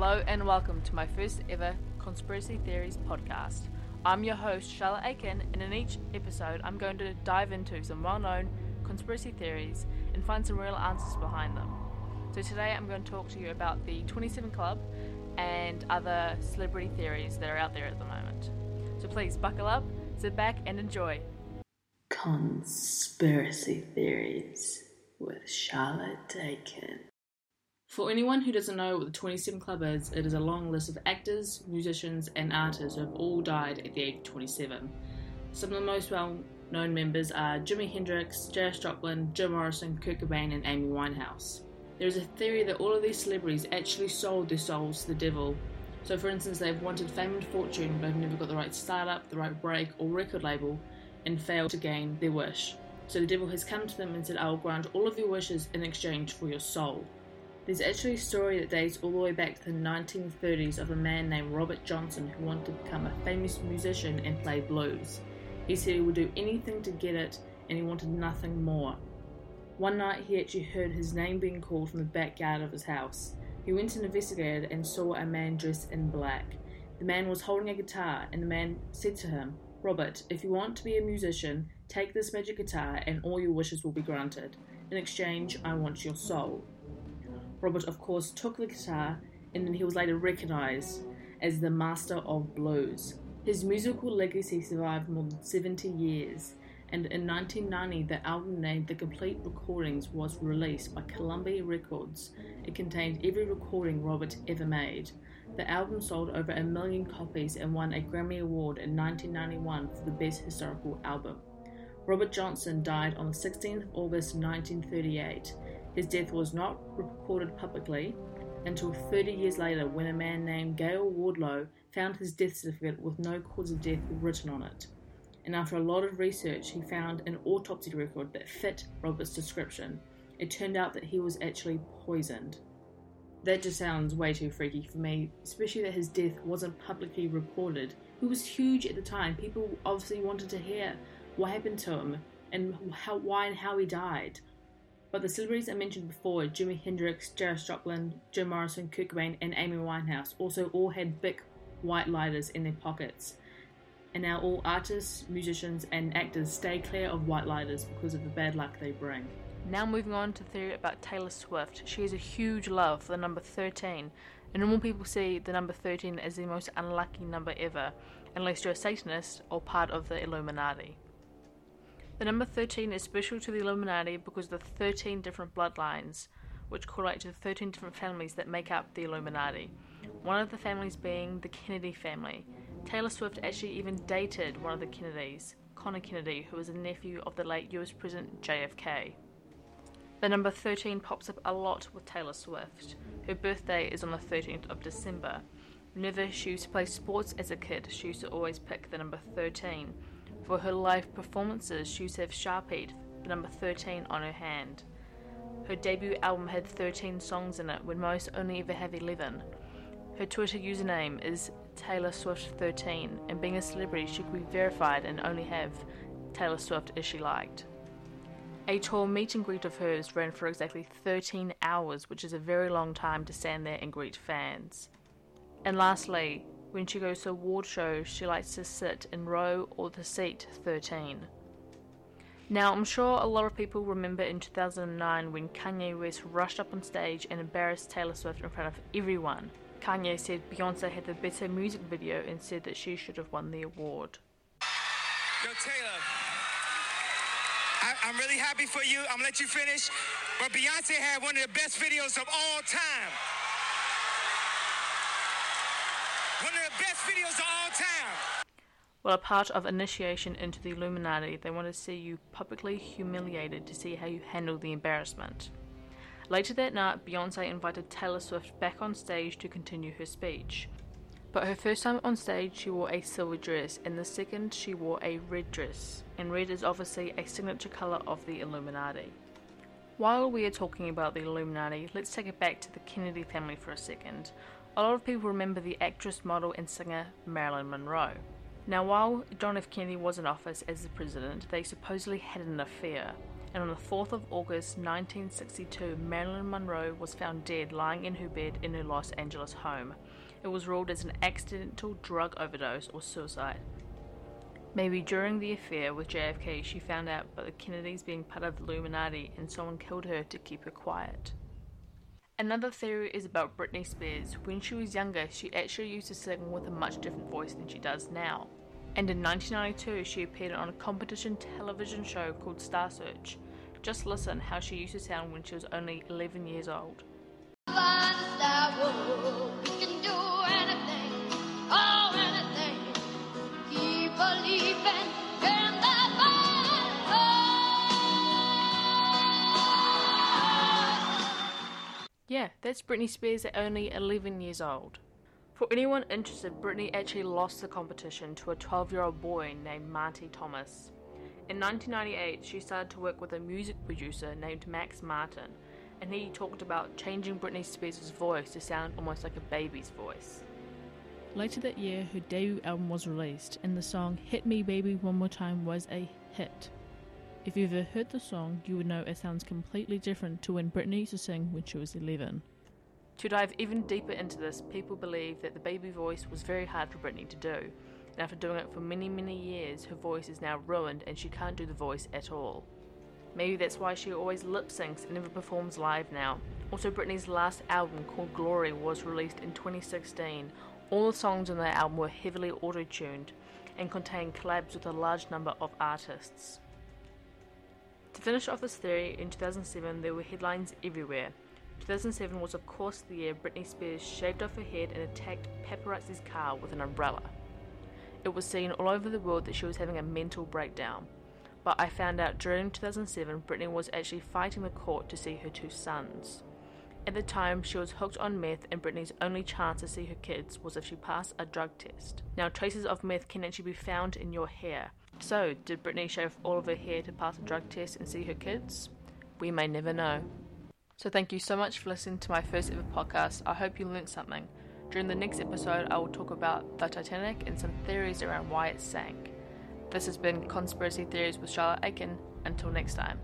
Hello and welcome to my first ever Conspiracy Theories podcast. I'm your host, Charlotte Aiken, and in each episode, I'm going to dive into some well known conspiracy theories and find some real answers behind them. So, today I'm going to talk to you about the 27 Club and other celebrity theories that are out there at the moment. So, please buckle up, sit back, and enjoy. Conspiracy Theories with Charlotte Aiken. For anyone who doesn't know what the 27 Club is, it is a long list of actors, musicians, and artists who have all died at the age of 27. Some of the most well known members are Jimi Hendrix, Janis Joplin, Jim Morrison, Kurt Cobain, and Amy Winehouse. There is a theory that all of these celebrities actually sold their souls to the devil. So, for instance, they've wanted fame and fortune but have never got the right startup, the right break, or record label, and failed to gain their wish. So, the devil has come to them and said, I will grant all of your wishes in exchange for your soul. There's actually a story that dates all the way back to the 1930s of a man named Robert Johnson who wanted to become a famous musician and play blues. He said he would do anything to get it and he wanted nothing more. One night he actually heard his name being called from the backyard of his house. He went and investigated and saw a man dressed in black. The man was holding a guitar and the man said to him, Robert, if you want to be a musician, take this magic guitar and all your wishes will be granted. In exchange, I want your soul. Robert, of course, took the guitar and then he was later recognized as the master of blues. His musical legacy survived more than 70 years, and in 1990, the album named The Complete Recordings was released by Columbia Records. It contained every recording Robert ever made. The album sold over a million copies and won a Grammy Award in 1991 for the Best Historical Album. Robert Johnson died on the 16th of August 1938. His death was not reported publicly until 30 years later when a man named Gayle Wardlow found his death certificate with no cause of death written on it. And after a lot of research, he found an autopsy record that fit Robert's description. It turned out that he was actually poisoned. That just sounds way too freaky for me, especially that his death wasn't publicly reported. He was huge at the time. People obviously wanted to hear what happened to him and how, why and how he died. But the celebrities I mentioned before, Jimi Hendrix, Janis Joplin, Jim Morrison, Kurt Cobain, and Amy Winehouse, also all had big white lighters in their pockets. And now all artists, musicians, and actors stay clear of white lighters because of the bad luck they bring. Now moving on to the theory about Taylor Swift. She has a huge love for the number 13, and normal people see the number 13 as the most unlucky number ever, unless you're a Satanist or part of the Illuminati. The number 13 is special to the Illuminati because of the 13 different bloodlines, which correlate to the 13 different families that make up the Illuminati. One of the families being the Kennedy family. Taylor Swift actually even dated one of the Kennedys, Conor Kennedy, who was a nephew of the late US President JFK. The number 13 pops up a lot with Taylor Swift. Her birthday is on the 13th of December. Whenever she used to play sports as a kid, she used to always pick the number 13 for her live performances, she used have Sharpied, the number 13, on her hand. Her debut album had 13 songs in it, when most only ever have 11. Her Twitter username is Taylor Swift 13, and being a celebrity, she could be verified and only have Taylor Swift as she liked. A tour meet and greet of hers ran for exactly 13 hours, which is a very long time to stand there and greet fans. And lastly, when she goes to award shows, she likes to sit in row or the seat 13. Now, I'm sure a lot of people remember in 2009 when Kanye West rushed up on stage and embarrassed Taylor Swift in front of everyone. Kanye said Beyonce had the better music video and said that she should have won the award. Yo, Taylor, I, am really happy for you. I'm gonna let you finish. But Beyonce had one of the best videos of all time. One of the best videos of all time. Well, a part of initiation into the Illuminati, they want to see you publicly humiliated to see how you handle the embarrassment. Later that night, Beyonce invited Taylor Swift back on stage to continue her speech. But her first time on stage, she wore a silver dress, and the second, she wore a red dress. And red is obviously a signature colour of the Illuminati. While we are talking about the Illuminati, let's take it back to the Kennedy family for a second, a lot of people remember the actress, model, and singer Marilyn Monroe. Now, while John F. Kennedy was in office as the president, they supposedly had an affair, and on the 4th of August 1962, Marilyn Monroe was found dead lying in her bed in her Los Angeles home. It was ruled as an accidental drug overdose or suicide. Maybe during the affair with JFK, she found out about the Kennedys being part of the Illuminati and someone killed her to keep her quiet. Another theory is about Britney Spears. When she was younger, she actually used to sing with a much different voice than she does now. And in 1992, she appeared on a competition television show called Star Search. Just listen how she used to sound when she was only 11 years old. Yeah, that's Britney Spears at only 11 years old. For anyone interested, Britney actually lost the competition to a 12 year old boy named Marty Thomas. In 1998, she started to work with a music producer named Max Martin, and he talked about changing Britney Spears' voice to sound almost like a baby's voice. Later that year, her debut album was released, and the song Hit Me Baby One More Time was a hit. If you've ever heard the song, you would know it sounds completely different to when Britney used to sing when she was 11. To dive even deeper into this, people believe that the baby voice was very hard for Britney to do, and after doing it for many, many years, her voice is now ruined and she can't do the voice at all. Maybe that's why she always lip syncs and never performs live now. Also, Britney's last album, called Glory, was released in 2016. All the songs on that album were heavily auto tuned and contained collabs with a large number of artists. To finish off this theory, in 2007 there were headlines everywhere. 2007 was of course the year Britney Spears shaved off her head and attacked paparazzi's car with an umbrella. It was seen all over the world that she was having a mental breakdown. But I found out during 2007 Britney was actually fighting the court to see her two sons. At the time, she was hooked on meth, and Britney's only chance to see her kids was if she passed a drug test. Now, traces of meth can actually be found in your hair, so, did Britney shave all of her hair to pass a drug test and see her kids? We may never know. So, thank you so much for listening to my first ever podcast. I hope you learned something. During the next episode, I will talk about the Titanic and some theories around why it sank. This has been Conspiracy Theories with Charlotte Aiken. Until next time.